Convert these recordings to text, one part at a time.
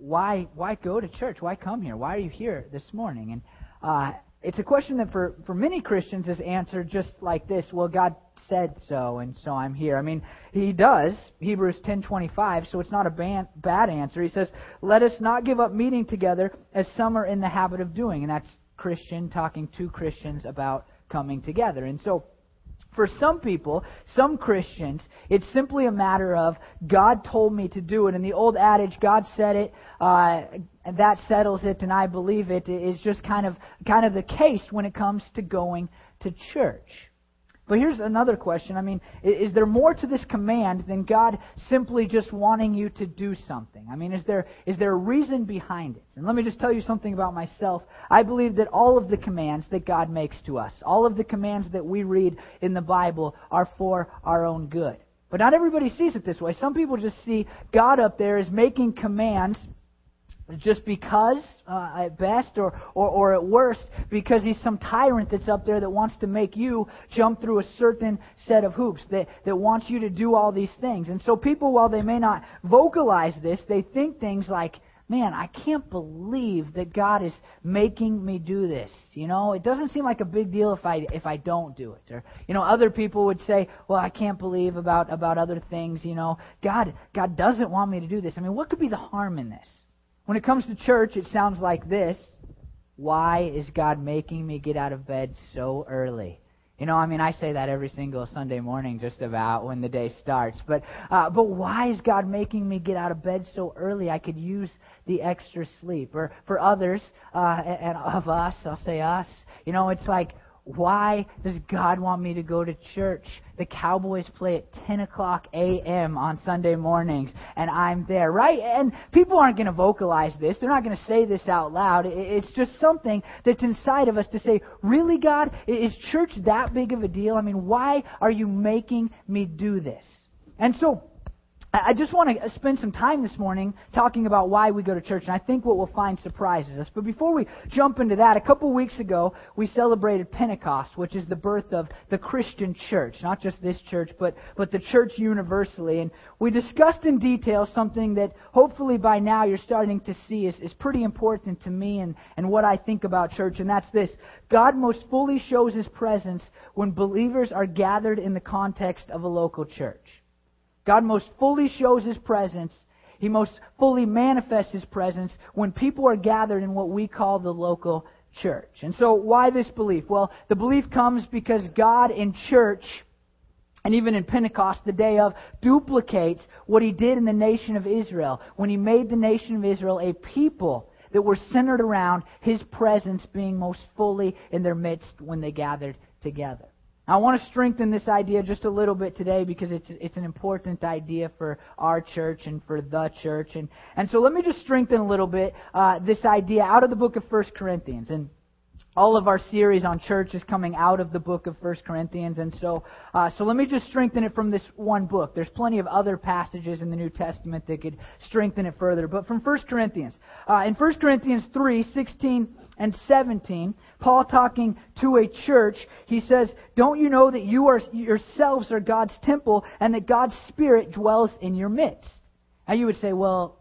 why why go to church? Why come here? Why are you here this morning? And uh, it's a question that for, for many Christians is answered just like this. Well, God said so, and so I'm here. I mean, He does. Hebrews 10:25. So it's not a ban- bad answer. He says, "Let us not give up meeting together, as some are in the habit of doing." And that's Christian talking to Christians about coming together. And so for some people, some Christians, it's simply a matter of God told me to do it. And the old adage, God said it, uh, that settles it, and I believe it, is just kind of kind of the case when it comes to going to church. But here's another question. I mean, is there more to this command than God simply just wanting you to do something? I mean, is there, is there a reason behind it? And let me just tell you something about myself. I believe that all of the commands that God makes to us, all of the commands that we read in the Bible, are for our own good. But not everybody sees it this way. Some people just see God up there as making commands just because, uh, at best, or, or, or at worst, because he's some tyrant that's up there that wants to make you jump through a certain set of hoops, that, that wants you to do all these things. And so people, while they may not vocalize this, they think things like, man, I can't believe that God is making me do this. You know, it doesn't seem like a big deal if I if I don't do it. Or you know, other people would say, well, I can't believe about about other things. You know, God God doesn't want me to do this. I mean, what could be the harm in this? When it comes to church, it sounds like this Why is God making me get out of bed so early? You know, I mean, I say that every single Sunday morning, just about when the day starts. But, uh, but why is God making me get out of bed so early? I could use the extra sleep. Or for others, uh, and of us, I'll say us. You know, it's like, why does God want me to go to church? The Cowboys play at 10 o'clock a.m. on Sunday mornings, and I'm there, right? And people aren't going to vocalize this. They're not going to say this out loud. It's just something that's inside of us to say, really, God? Is church that big of a deal? I mean, why are you making me do this? And so, I just want to spend some time this morning talking about why we go to church, and I think what we'll find surprises us. But before we jump into that, a couple weeks ago, we celebrated Pentecost, which is the birth of the Christian church. Not just this church, but, but the church universally. And we discussed in detail something that hopefully by now you're starting to see is, is pretty important to me and, and what I think about church, and that's this. God most fully shows his presence when believers are gathered in the context of a local church. God most fully shows His presence. He most fully manifests His presence when people are gathered in what we call the local church. And so, why this belief? Well, the belief comes because God in church, and even in Pentecost, the day of, duplicates what He did in the nation of Israel when He made the nation of Israel a people that were centered around His presence being most fully in their midst when they gathered together. I want to strengthen this idea just a little bit today because it's it's an important idea for our church and for the church. And and so let me just strengthen a little bit uh, this idea out of the book of First Corinthians. And all of our series on church is coming out of the book of First Corinthians, and so uh, so let me just strengthen it from this one book. There's plenty of other passages in the New Testament that could strengthen it further, but from First Corinthians, uh, in First Corinthians three sixteen and seventeen, Paul talking to a church, he says, "Don't you know that you are yourselves are God's temple, and that God's Spirit dwells in your midst?" Now you would say, well,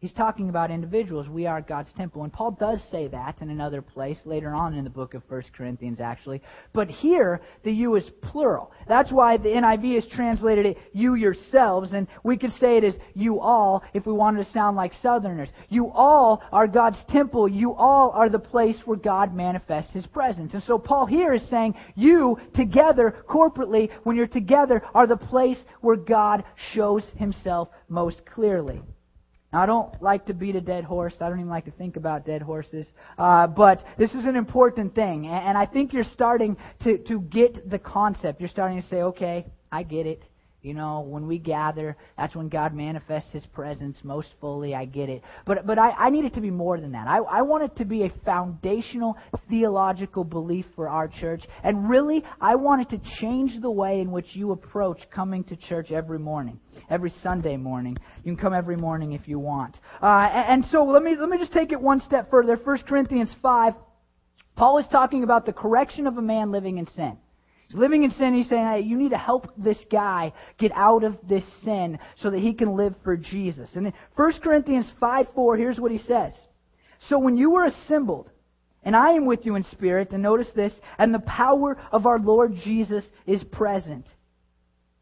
He's talking about individuals. We are God's temple. And Paul does say that in another place, later on in the book of 1 Corinthians, actually. But here, the you is plural. That's why the NIV has translated it, you yourselves. And we could say it as you all if we wanted to sound like Southerners. You all are God's temple. You all are the place where God manifests His presence. And so Paul here is saying, you together, corporately, when you're together, are the place where God shows Himself most clearly. Now, I don't like to beat a dead horse. I don't even like to think about dead horses. Uh, but this is an important thing. And I think you're starting to, to get the concept. You're starting to say, okay, I get it. You know, when we gather, that's when God manifests His presence most fully. I get it. But, but I, I need it to be more than that. I, I want it to be a foundational theological belief for our church. And really, I want it to change the way in which you approach coming to church every morning, every Sunday morning. You can come every morning if you want. Uh, and, and so let me, let me just take it one step further. 1 Corinthians 5, Paul is talking about the correction of a man living in sin. He's living in sin. He's saying, hey, you need to help this guy get out of this sin so that he can live for Jesus. And in 1 Corinthians 5 4, here's what he says. So when you were assembled, and I am with you in spirit, and notice this, and the power of our Lord Jesus is present.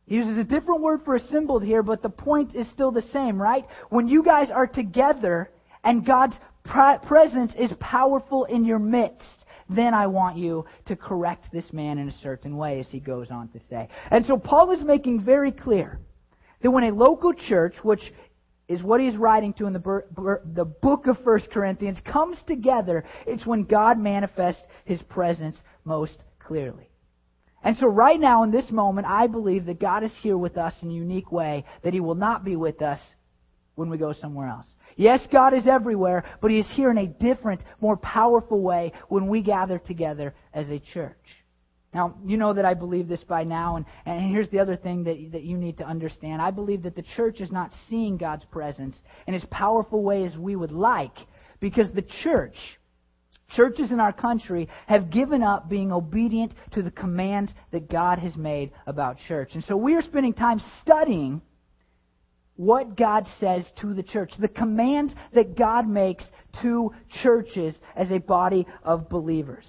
He uses a different word for assembled here, but the point is still the same, right? When you guys are together and God's presence is powerful in your midst, then I want you to correct this man in a certain way, as he goes on to say. And so Paul is making very clear that when a local church, which is what he's writing to in the, the book of 1 Corinthians, comes together, it's when God manifests his presence most clearly. And so, right now, in this moment, I believe that God is here with us in a unique way, that he will not be with us when we go somewhere else. Yes, God is everywhere, but He is here in a different, more powerful way when we gather together as a church. Now, you know that I believe this by now, and, and here's the other thing that, that you need to understand. I believe that the church is not seeing God's presence in as powerful way as we would like, because the church, churches in our country, have given up being obedient to the commands that God has made about church. And so we are spending time studying what God says to the church, the commands that God makes to churches as a body of believers.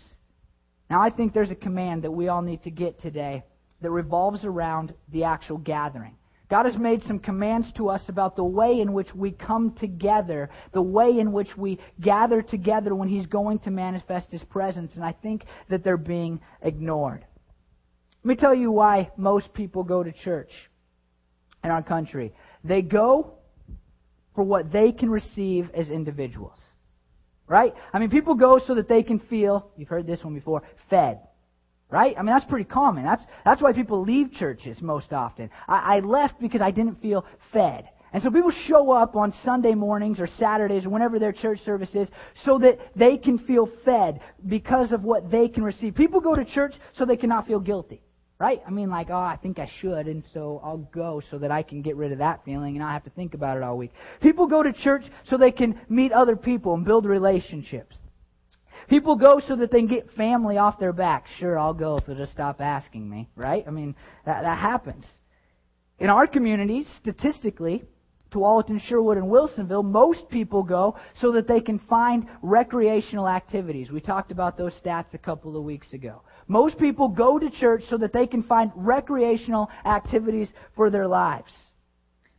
Now, I think there's a command that we all need to get today that revolves around the actual gathering. God has made some commands to us about the way in which we come together, the way in which we gather together when He's going to manifest His presence, and I think that they're being ignored. Let me tell you why most people go to church in our country. They go for what they can receive as individuals. Right? I mean, people go so that they can feel, you've heard this one before, fed. Right? I mean, that's pretty common. That's, that's why people leave churches most often. I, I left because I didn't feel fed. And so people show up on Sunday mornings or Saturdays or whenever their church service is so that they can feel fed because of what they can receive. People go to church so they cannot feel guilty. Right? I mean, like, oh, I think I should, and so I'll go so that I can get rid of that feeling and I have to think about it all week. People go to church so they can meet other people and build relationships. People go so that they can get family off their back. Sure, I'll go if they'll just stop asking me, right? I mean, that, that happens. In our communities, statistically, Tualatin, Sherwood, and Wilsonville, most people go so that they can find recreational activities. We talked about those stats a couple of weeks ago. Most people go to church so that they can find recreational activities for their lives.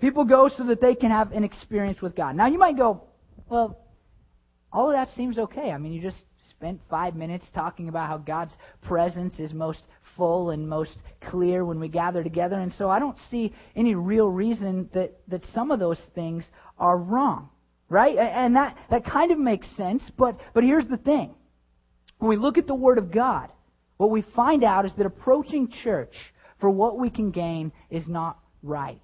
People go so that they can have an experience with God. Now you might go, well, all of that seems okay. I mean, you just spent five minutes talking about how God's presence is most full and most clear when we gather together, and so I don't see any real reason that, that some of those things are wrong. Right? And that, that kind of makes sense, but, but here's the thing. When we look at the Word of God, what we find out is that approaching church for what we can gain is not right.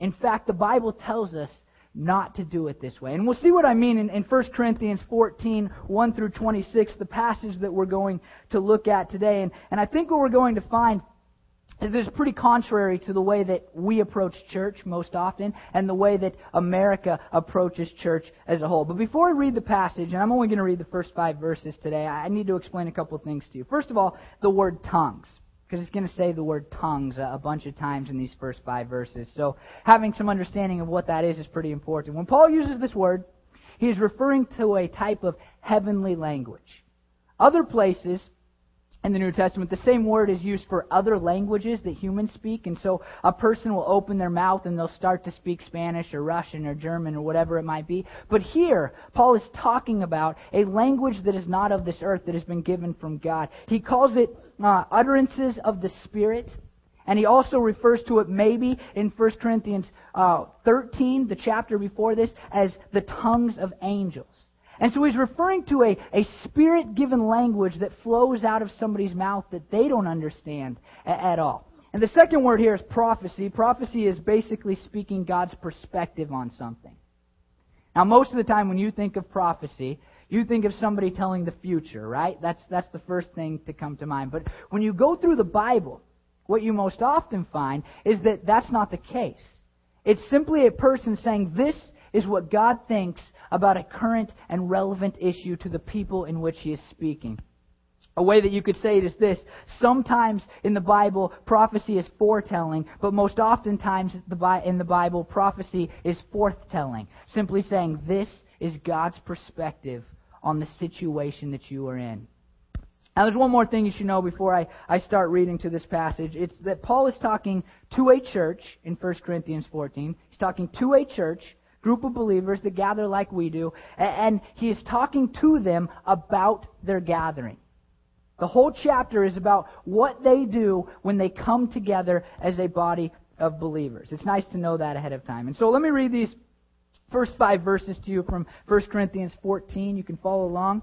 In fact, the Bible tells us not to do it this way. And we'll see what I mean in, in 1 Corinthians 14, 1 through 26, the passage that we're going to look at today. And, and I think what we're going to find it is pretty contrary to the way that we approach church most often and the way that America approaches church as a whole. But before I read the passage, and I'm only going to read the first five verses today, I need to explain a couple of things to you. First of all, the word tongues. Because it's going to say the word tongues a bunch of times in these first five verses. So having some understanding of what that is is pretty important. When Paul uses this word, he is referring to a type of heavenly language. Other places, in the New Testament, the same word is used for other languages that humans speak. And so a person will open their mouth and they'll start to speak Spanish or Russian or German or whatever it might be. But here, Paul is talking about a language that is not of this earth that has been given from God. He calls it uh, utterances of the Spirit. And he also refers to it maybe in 1 Corinthians uh, 13, the chapter before this, as the tongues of angels. And so he's referring to a, a spirit given language that flows out of somebody's mouth that they don't understand a, at all. And the second word here is prophecy. Prophecy is basically speaking God's perspective on something. Now, most of the time when you think of prophecy, you think of somebody telling the future, right? That's, that's the first thing to come to mind. But when you go through the Bible, what you most often find is that that's not the case. It's simply a person saying, This is what God thinks about a current and relevant issue to the people in which he is speaking. A way that you could say it is this. Sometimes in the Bible, prophecy is foretelling, but most oftentimes in the Bible, prophecy is forthtelling. Simply saying, this is God's perspective on the situation that you are in. Now, there's one more thing you should know before I, I start reading to this passage. It's that Paul is talking to a church in 1 Corinthians 14. He's talking to a church, group of believers that gather like we do, and he is talking to them about their gathering. The whole chapter is about what they do when they come together as a body of believers. It's nice to know that ahead of time. And so let me read these first five verses to you from 1 Corinthians 14. You can follow along.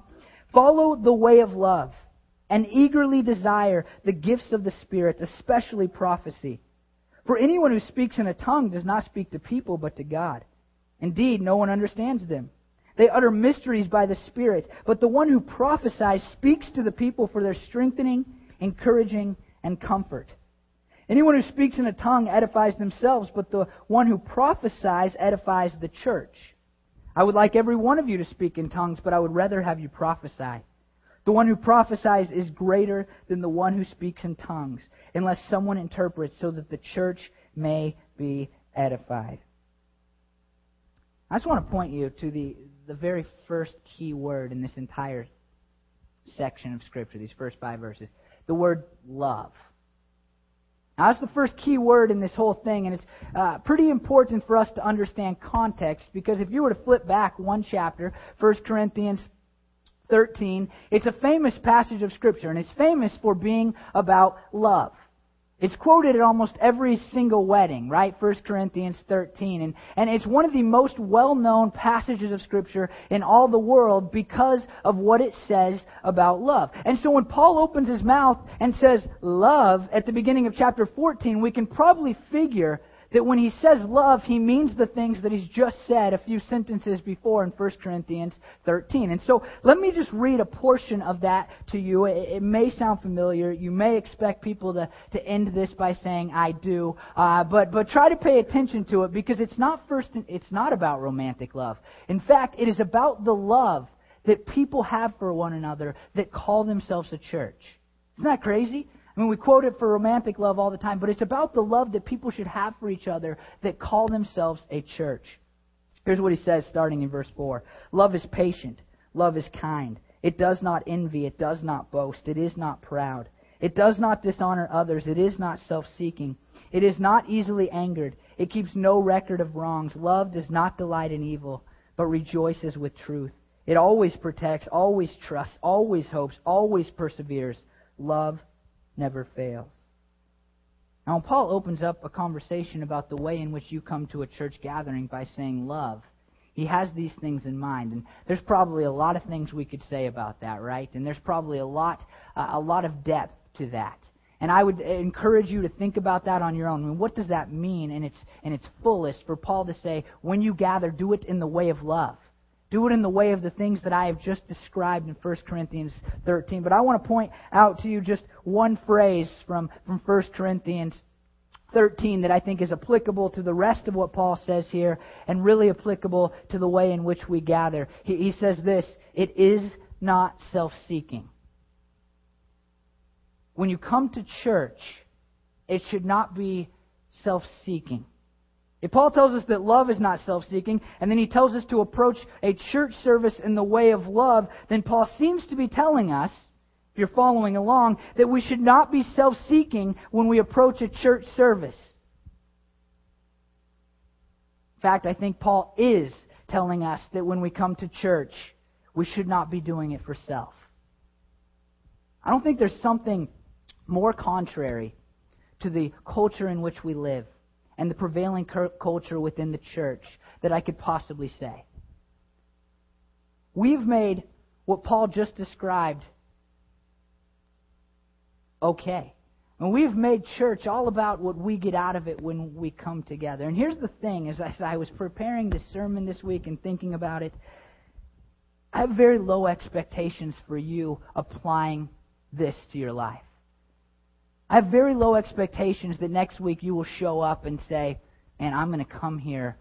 Follow the way of love and eagerly desire the gifts of the Spirit, especially prophecy. For anyone who speaks in a tongue does not speak to people but to God. Indeed, no one understands them. They utter mysteries by the Spirit, but the one who prophesies speaks to the people for their strengthening, encouraging, and comfort. Anyone who speaks in a tongue edifies themselves, but the one who prophesies edifies the church. I would like every one of you to speak in tongues, but I would rather have you prophesy. The one who prophesies is greater than the one who speaks in tongues, unless someone interprets so that the church may be edified. I just want to point you to the, the very first key word in this entire section of Scripture, these first five verses the word love. Now, that's the first key word in this whole thing, and it's uh, pretty important for us to understand context because if you were to flip back one chapter, 1 Corinthians 13, it's a famous passage of Scripture, and it's famous for being about love. It's quoted at almost every single wedding, right? 1 Corinthians 13. And, and it's one of the most well-known passages of Scripture in all the world because of what it says about love. And so when Paul opens his mouth and says love at the beginning of chapter 14, we can probably figure that when he says love, he means the things that he's just said a few sentences before in 1 Corinthians 13. And so let me just read a portion of that to you. It, it may sound familiar. You may expect people to, to end this by saying, I do. Uh, but, but try to pay attention to it because it's not first, it's not about romantic love. In fact, it is about the love that people have for one another that call themselves a church. Isn't that crazy? I mean, we quote it for romantic love all the time, but it's about the love that people should have for each other that call themselves a church. Here's what he says starting in verse 4 Love is patient, love is kind. It does not envy, it does not boast, it is not proud. It does not dishonor others, it is not self seeking. It is not easily angered, it keeps no record of wrongs. Love does not delight in evil, but rejoices with truth. It always protects, always trusts, always hopes, always perseveres. Love never fails. Now, Paul opens up a conversation about the way in which you come to a church gathering by saying love. He has these things in mind, and there's probably a lot of things we could say about that, right? And there's probably a lot, uh, a lot of depth to that. And I would encourage you to think about that on your own. I mean, what does that mean in its in its fullest for Paul to say, when you gather, do it in the way of love? Do it in the way of the things that I have just described in 1 Corinthians 13. But I want to point out to you just one phrase from, from 1 Corinthians 13 that I think is applicable to the rest of what Paul says here and really applicable to the way in which we gather. He, he says this It is not self seeking. When you come to church, it should not be self seeking. If Paul tells us that love is not self seeking, and then he tells us to approach a church service in the way of love, then Paul seems to be telling us, if you're following along, that we should not be self seeking when we approach a church service. In fact, I think Paul is telling us that when we come to church, we should not be doing it for self. I don't think there's something more contrary to the culture in which we live and the prevailing culture within the church that I could possibly say. We've made what Paul just described okay. And we've made church all about what we get out of it when we come together. And here's the thing as I was preparing this sermon this week and thinking about it, I have very low expectations for you applying this to your life. I have very low expectations that next week you will show up and say, and I'm going to come here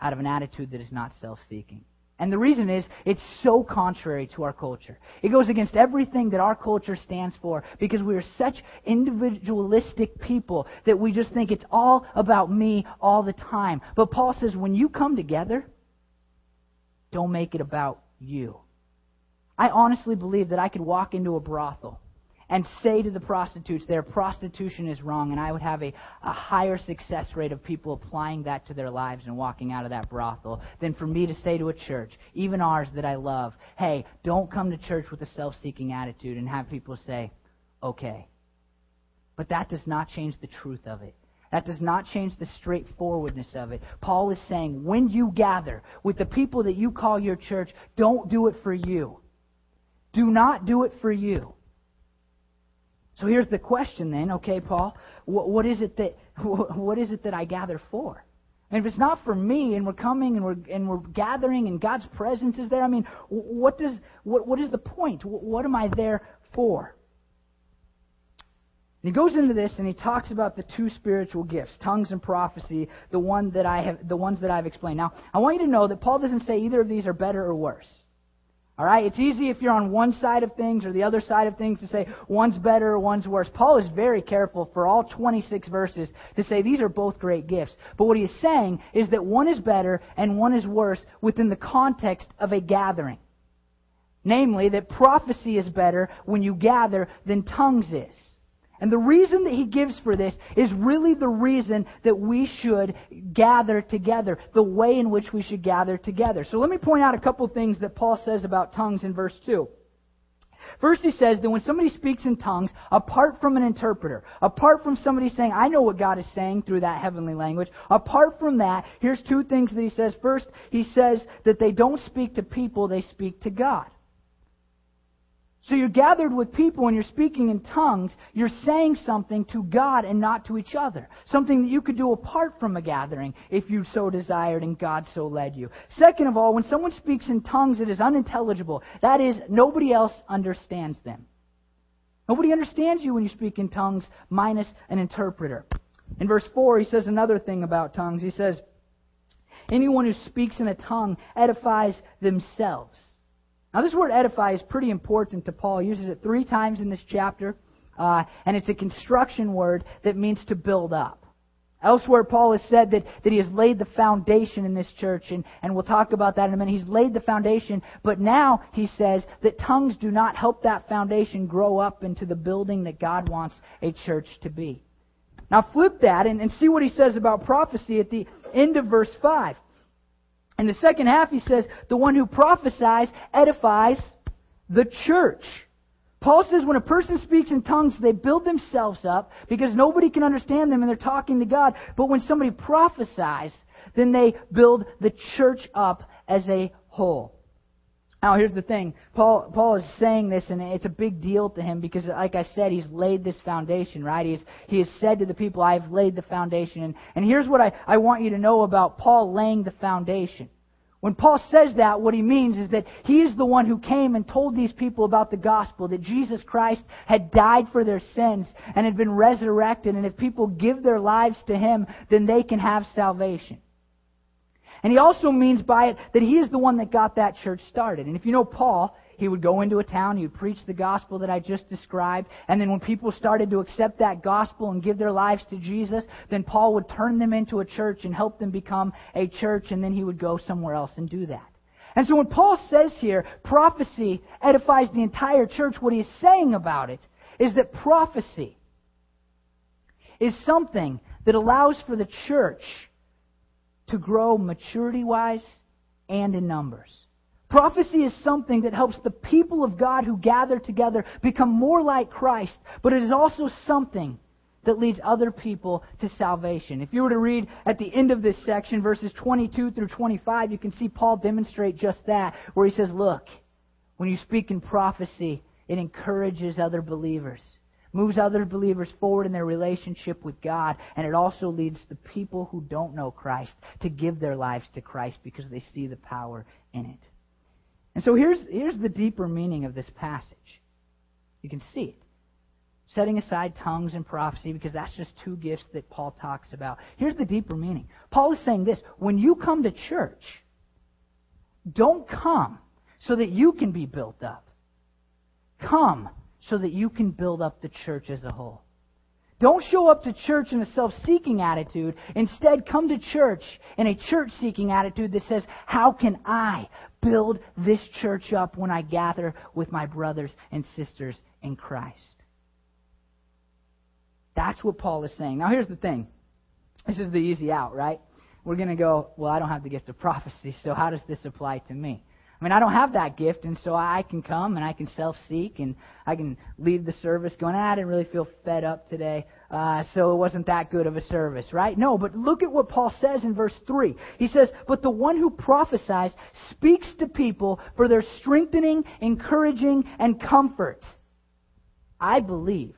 out of an attitude that is not self seeking. And the reason is it's so contrary to our culture. It goes against everything that our culture stands for because we are such individualistic people that we just think it's all about me all the time. But Paul says when you come together, don't make it about you. I honestly believe that I could walk into a brothel and say to the prostitutes there, prostitution is wrong, and I would have a, a higher success rate of people applying that to their lives and walking out of that brothel than for me to say to a church, even ours that I love, hey, don't come to church with a self seeking attitude and have people say, okay. But that does not change the truth of it. That does not change the straightforwardness of it. Paul is saying, when you gather with the people that you call your church, don't do it for you. Do not do it for you. So here's the question then, okay, Paul, what, what is it that what is it that I gather for? And if it's not for me, and we're coming and we're and we're gathering, and God's presence is there, I mean, what does what what is the point? What am I there for? And he goes into this and he talks about the two spiritual gifts, tongues and prophecy, the one that I have the ones that I've explained. Now, I want you to know that Paul doesn't say either of these are better or worse. All right? It's easy if you're on one side of things or the other side of things to say one's better or one's worse. Paul is very careful for all 26 verses to say these are both great gifts. But what he is saying is that one is better and one is worse within the context of a gathering. Namely, that prophecy is better when you gather than tongues is. And the reason that he gives for this is really the reason that we should gather together, the way in which we should gather together. So let me point out a couple things that Paul says about tongues in verse 2. First, he says that when somebody speaks in tongues, apart from an interpreter, apart from somebody saying, I know what God is saying through that heavenly language, apart from that, here's two things that he says. First, he says that they don't speak to people, they speak to God. So you're gathered with people and you're speaking in tongues. You're saying something to God and not to each other. Something that you could do apart from a gathering if you so desired and God so led you. Second of all, when someone speaks in tongues, it is unintelligible. That is, nobody else understands them. Nobody understands you when you speak in tongues minus an interpreter. In verse 4, he says another thing about tongues. He says, Anyone who speaks in a tongue edifies themselves. Now, this word edify is pretty important to Paul. He uses it three times in this chapter, uh, and it's a construction word that means to build up. Elsewhere, Paul has said that, that he has laid the foundation in this church, and, and we'll talk about that in a minute. He's laid the foundation, but now he says that tongues do not help that foundation grow up into the building that God wants a church to be. Now, flip that and, and see what he says about prophecy at the end of verse 5. In the second half, he says, the one who prophesies edifies the church. Paul says when a person speaks in tongues, they build themselves up because nobody can understand them and they're talking to God. But when somebody prophesies, then they build the church up as a whole. Now, here's the thing. Paul, Paul is saying this, and it's a big deal to him because, like I said, he's laid this foundation, right? He's, he has said to the people, I've laid the foundation. And, and here's what I, I want you to know about Paul laying the foundation. When Paul says that, what he means is that he is the one who came and told these people about the gospel, that Jesus Christ had died for their sins and had been resurrected, and if people give their lives to him, then they can have salvation. And he also means by it that he is the one that got that church started. And if you know Paul, he would go into a town, he would preach the gospel that I just described, and then when people started to accept that gospel and give their lives to Jesus, then Paul would turn them into a church and help them become a church, and then he would go somewhere else and do that. And so when Paul says here, prophecy edifies the entire church, what he's saying about it is that prophecy is something that allows for the church to grow maturity wise and in numbers. Prophecy is something that helps the people of God who gather together become more like Christ, but it is also something that leads other people to salvation. If you were to read at the end of this section, verses 22 through 25, you can see Paul demonstrate just that, where he says, Look, when you speak in prophecy, it encourages other believers moves other believers forward in their relationship with God, and it also leads the people who don't know Christ to give their lives to Christ because they see the power in it. And so here's, here's the deeper meaning of this passage. You can see it. Setting aside tongues and prophecy, because that's just two gifts that Paul talks about. Here's the deeper meaning. Paul is saying this when you come to church, Don't come so that you can be built up. Come so that you can build up the church as a whole. Don't show up to church in a self seeking attitude. Instead, come to church in a church seeking attitude that says, How can I build this church up when I gather with my brothers and sisters in Christ? That's what Paul is saying. Now, here's the thing this is the easy out, right? We're going to go, Well, I don't have the gift of prophecy, so how does this apply to me? I mean, I don't have that gift, and so I can come and I can self seek and I can leave the service going, ah, I didn't really feel fed up today, uh, so it wasn't that good of a service, right? No, but look at what Paul says in verse 3. He says, But the one who prophesies speaks to people for their strengthening, encouraging, and comfort. I believe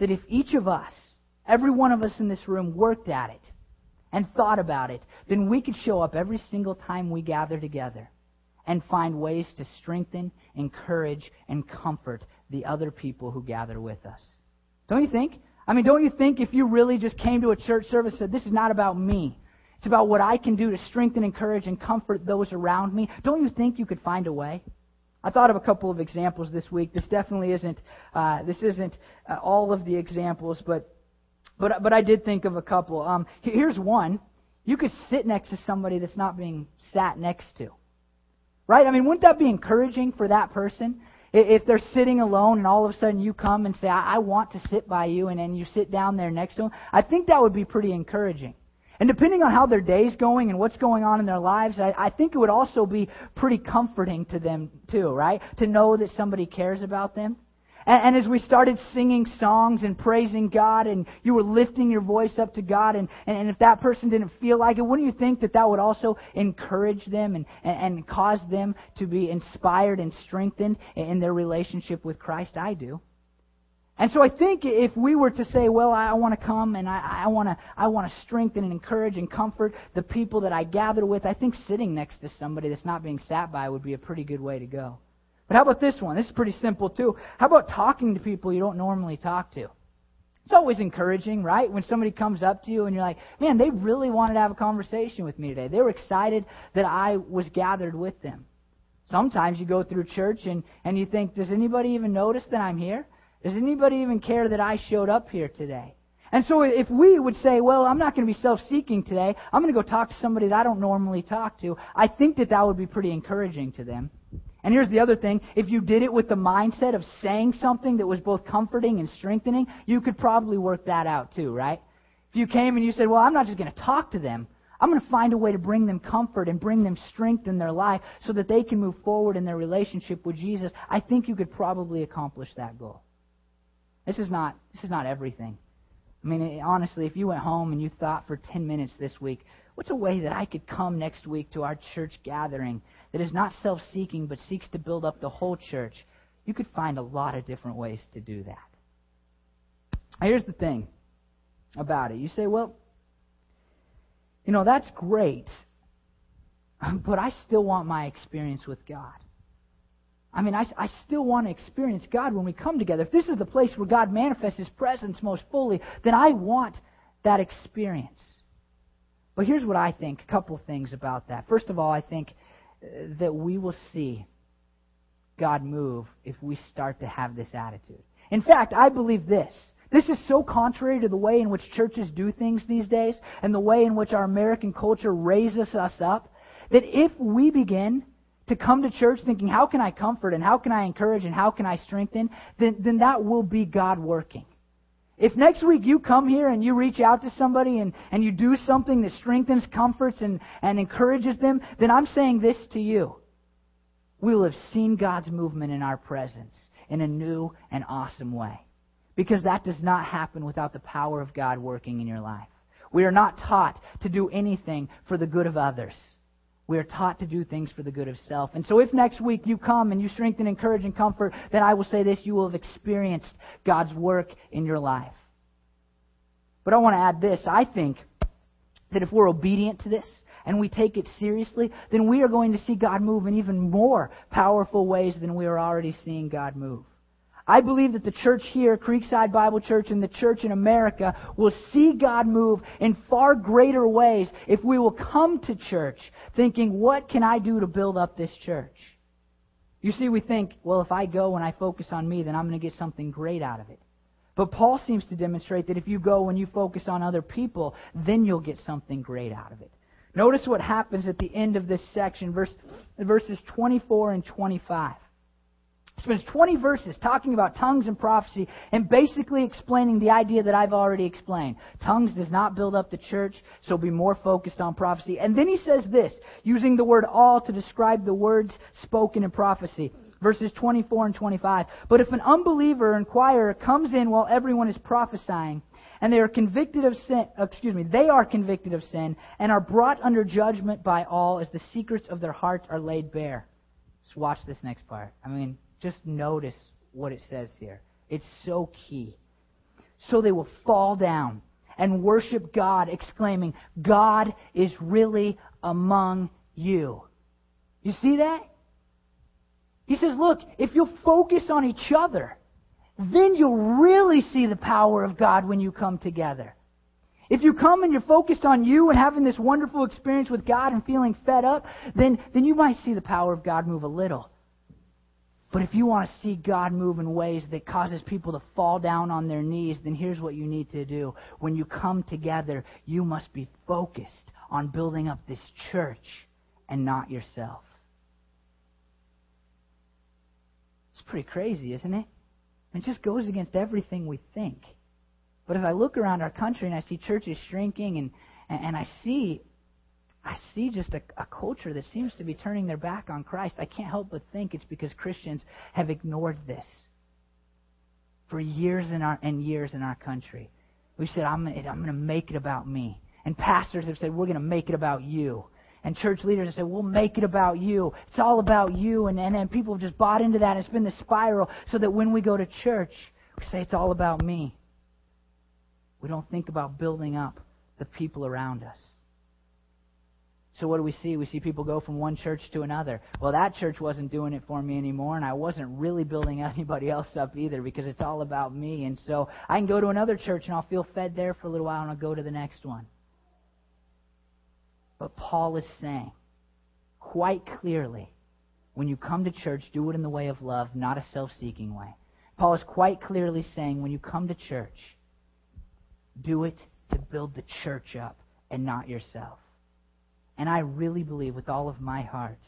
that if each of us, every one of us in this room, worked at it and thought about it, then we could show up every single time we gather together and find ways to strengthen, encourage, and comfort the other people who gather with us. Don't you think? I mean, don't you think if you really just came to a church service and said, This is not about me, it's about what I can do to strengthen, encourage, and comfort those around me, don't you think you could find a way? I thought of a couple of examples this week. This definitely isn't uh, this isn't uh, all of the examples, but but but I did think of a couple. Um, here's one: you could sit next to somebody that's not being sat next to. Right? I mean, wouldn't that be encouraging for that person? If they're sitting alone and all of a sudden you come and say, I, want to sit by you, and then you sit down there next to them, I think that would be pretty encouraging. And depending on how their day's going and what's going on in their lives, I, I think it would also be pretty comforting to them, too, right? To know that somebody cares about them. And, and, as we started singing songs and praising God, and you were lifting your voice up to God, and, and, and if that person didn't feel like it, wouldn't you think that that would also encourage them and, and, and cause them to be inspired and strengthened in their relationship with Christ? I do. And so I think if we were to say, well, I want to come and I, I want to I want to strengthen and encourage and comfort the people that I gather with, I think sitting next to somebody that's not being sat by would be a pretty good way to go. But how about this one? This is pretty simple too. How about talking to people you don't normally talk to? It's always encouraging, right? When somebody comes up to you and you're like, man, they really wanted to have a conversation with me today. They were excited that I was gathered with them. Sometimes you go through church and, and you think, does anybody even notice that I'm here? Does anybody even care that I showed up here today? And so if we would say, well, I'm not going to be self-seeking today, I'm going to go talk to somebody that I don't normally talk to, I think that that would be pretty encouraging to them. And here's the other thing. If you did it with the mindset of saying something that was both comforting and strengthening, you could probably work that out too, right? If you came and you said, well, I'm not just going to talk to them. I'm going to find a way to bring them comfort and bring them strength in their life so that they can move forward in their relationship with Jesus. I think you could probably accomplish that goal. This is not, this is not everything. I mean, honestly, if you went home and you thought for 10 minutes this week, what's a way that I could come next week to our church gathering that is not self seeking but seeks to build up the whole church, you could find a lot of different ways to do that. Here's the thing about it. You say, well, you know, that's great, but I still want my experience with God. I mean, I, I still want to experience God when we come together. If this is the place where God manifests His presence most fully, then I want that experience. But here's what I think a couple things about that. First of all, I think that we will see God move if we start to have this attitude. In fact, I believe this. This is so contrary to the way in which churches do things these days and the way in which our American culture raises us up that if we begin to come to church thinking, how can I comfort and how can I encourage and how can I strengthen, then, then that will be God working. If next week you come here and you reach out to somebody and, and you do something that strengthens, comforts, and, and encourages them, then I'm saying this to you. We will have seen God's movement in our presence in a new and awesome way. Because that does not happen without the power of God working in your life. We are not taught to do anything for the good of others. We are taught to do things for the good of self. And so if next week you come and you strengthen, encourage, and comfort, then I will say this, you will have experienced God's work in your life. But I want to add this. I think that if we're obedient to this and we take it seriously, then we are going to see God move in even more powerful ways than we are already seeing God move. I believe that the church here, Creekside Bible Church, and the church in America will see God move in far greater ways if we will come to church thinking, what can I do to build up this church? You see, we think, well, if I go and I focus on me, then I'm going to get something great out of it. But Paul seems to demonstrate that if you go and you focus on other people, then you'll get something great out of it. Notice what happens at the end of this section, verse, verses 24 and 25 spends 20 verses talking about tongues and prophecy and basically explaining the idea that I've already explained. Tongues does not build up the church, so be more focused on prophecy. And then he says this, using the word all to describe the words spoken in prophecy. Verses 24 and 25. But if an unbeliever or inquirer comes in while everyone is prophesying, and they are convicted of sin, uh, excuse me, they are convicted of sin and are brought under judgment by all as the secrets of their heart are laid bare. Just watch this next part. I mean, just notice what it says here. It's so key. So they will fall down and worship God, exclaiming, God is really among you. You see that? He says, look, if you'll focus on each other, then you'll really see the power of God when you come together. If you come and you're focused on you and having this wonderful experience with God and feeling fed up, then, then you might see the power of God move a little. But if you want to see God move in ways that causes people to fall down on their knees, then here's what you need to do. When you come together, you must be focused on building up this church and not yourself. It's pretty crazy, isn't it? It just goes against everything we think. But as I look around our country and I see churches shrinking and, and I see I see just a, a culture that seems to be turning their back on Christ. I can't help but think it's because Christians have ignored this for years in our, and years in our country. We said, I'm, going to make it about me. And pastors have said, we're going to make it about you. And church leaders have said, we'll make it about you. It's all about you. And, and, and people have just bought into that. It's been the spiral so that when we go to church, we say, it's all about me. We don't think about building up the people around us. So what do we see? We see people go from one church to another. Well, that church wasn't doing it for me anymore, and I wasn't really building anybody else up either because it's all about me. And so I can go to another church and I'll feel fed there for a little while and I'll go to the next one. But Paul is saying quite clearly, when you come to church, do it in the way of love, not a self-seeking way. Paul is quite clearly saying when you come to church, do it to build the church up and not yourself. And I really believe with all of my heart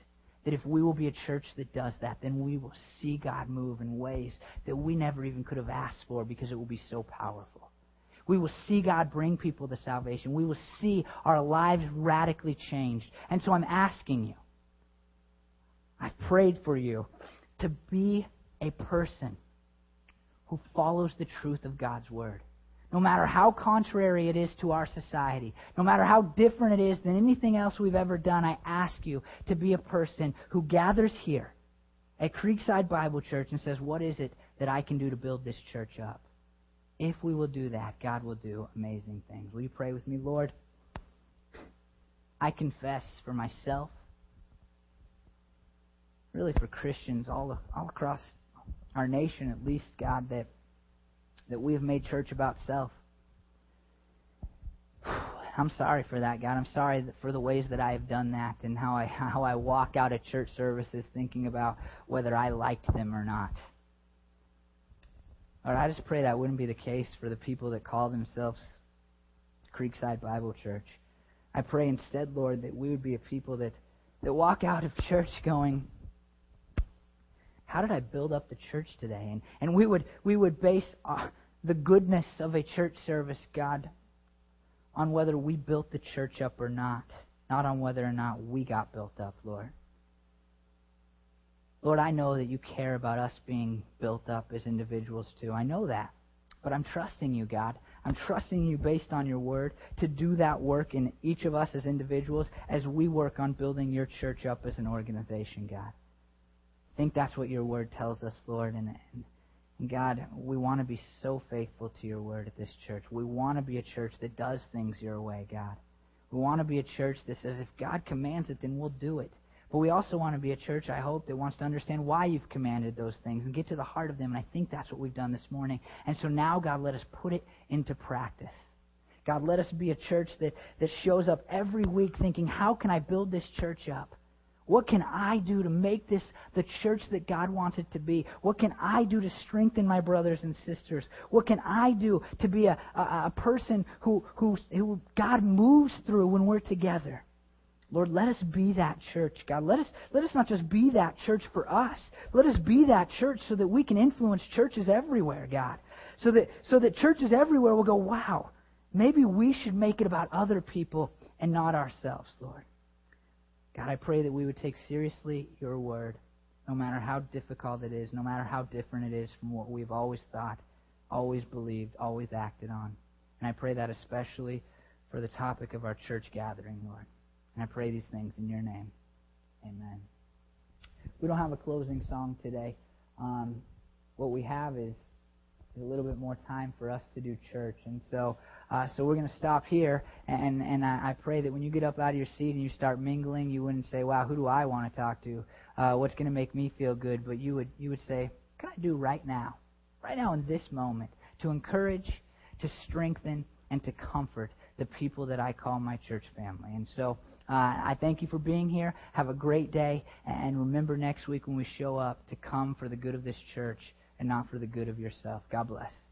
that if we will be a church that does that, then we will see God move in ways that we never even could have asked for because it will be so powerful. We will see God bring people to salvation. We will see our lives radically changed. And so I'm asking you, I've prayed for you to be a person who follows the truth of God's Word no matter how contrary it is to our society, no matter how different it is than anything else we've ever done, I ask you to be a person who gathers here at Creekside Bible Church and says, What is it that I can do to build this church up? If we will do that, God will do amazing things. Will you pray with me, Lord? I confess for myself, really for Christians all, all across our nation, at least, God, that that we have made church about self. I'm sorry for that, God. I'm sorry for the ways that I have done that and how I how I walk out of church services thinking about whether I liked them or not. Lord, I just pray that wouldn't be the case for the people that call themselves Creekside Bible Church. I pray instead, Lord, that we would be a people that, that walk out of church going, how did I build up the church today? And, and we would we would base uh, the goodness of a church service, God, on whether we built the church up or not, not on whether or not we got built up, Lord. Lord, I know that you care about us being built up as individuals too. I know that. But I'm trusting you, God. I'm trusting you based on your word to do that work in each of us as individuals as we work on building your church up as an organization, God. I think that's what your word tells us, Lord. And, God, we want to be so faithful to your word at this church. We want to be a church that does things your way, God. We want to be a church that says if God commands it, then we'll do it. But we also want to be a church, I hope, that wants to understand why you've commanded those things and get to the heart of them. And I think that's what we've done this morning. And so now, God, let us put it into practice. God, let us be a church that, that shows up every week thinking, how can I build this church up? What can I do to make this the church that God wants it to be? What can I do to strengthen my brothers and sisters? What can I do to be a, a, a person who, who, who God moves through when we're together? Lord, let us be that church, God. Let us, let us not just be that church for us. Let us be that church so that we can influence churches everywhere, God. So that, so that churches everywhere will go, wow, maybe we should make it about other people and not ourselves, Lord. God, I pray that we would take seriously your word, no matter how difficult it is, no matter how different it is from what we've always thought, always believed, always acted on. And I pray that especially for the topic of our church gathering, Lord. And I pray these things in your name. Amen. We don't have a closing song today. Um, what we have is, a little bit more time for us to do church. And so uh, so we're going to stop here, and and I, I pray that when you get up out of your seat and you start mingling, you wouldn't say, "Wow, who do I want to talk to? Uh, what's going to make me feel good?" But you would you would say, "What can I do right now, right now in this moment, to encourage, to strengthen, and to comfort the people that I call my church family?" And so. Uh, I thank you for being here. Have a great day. And remember next week when we show up to come for the good of this church and not for the good of yourself. God bless.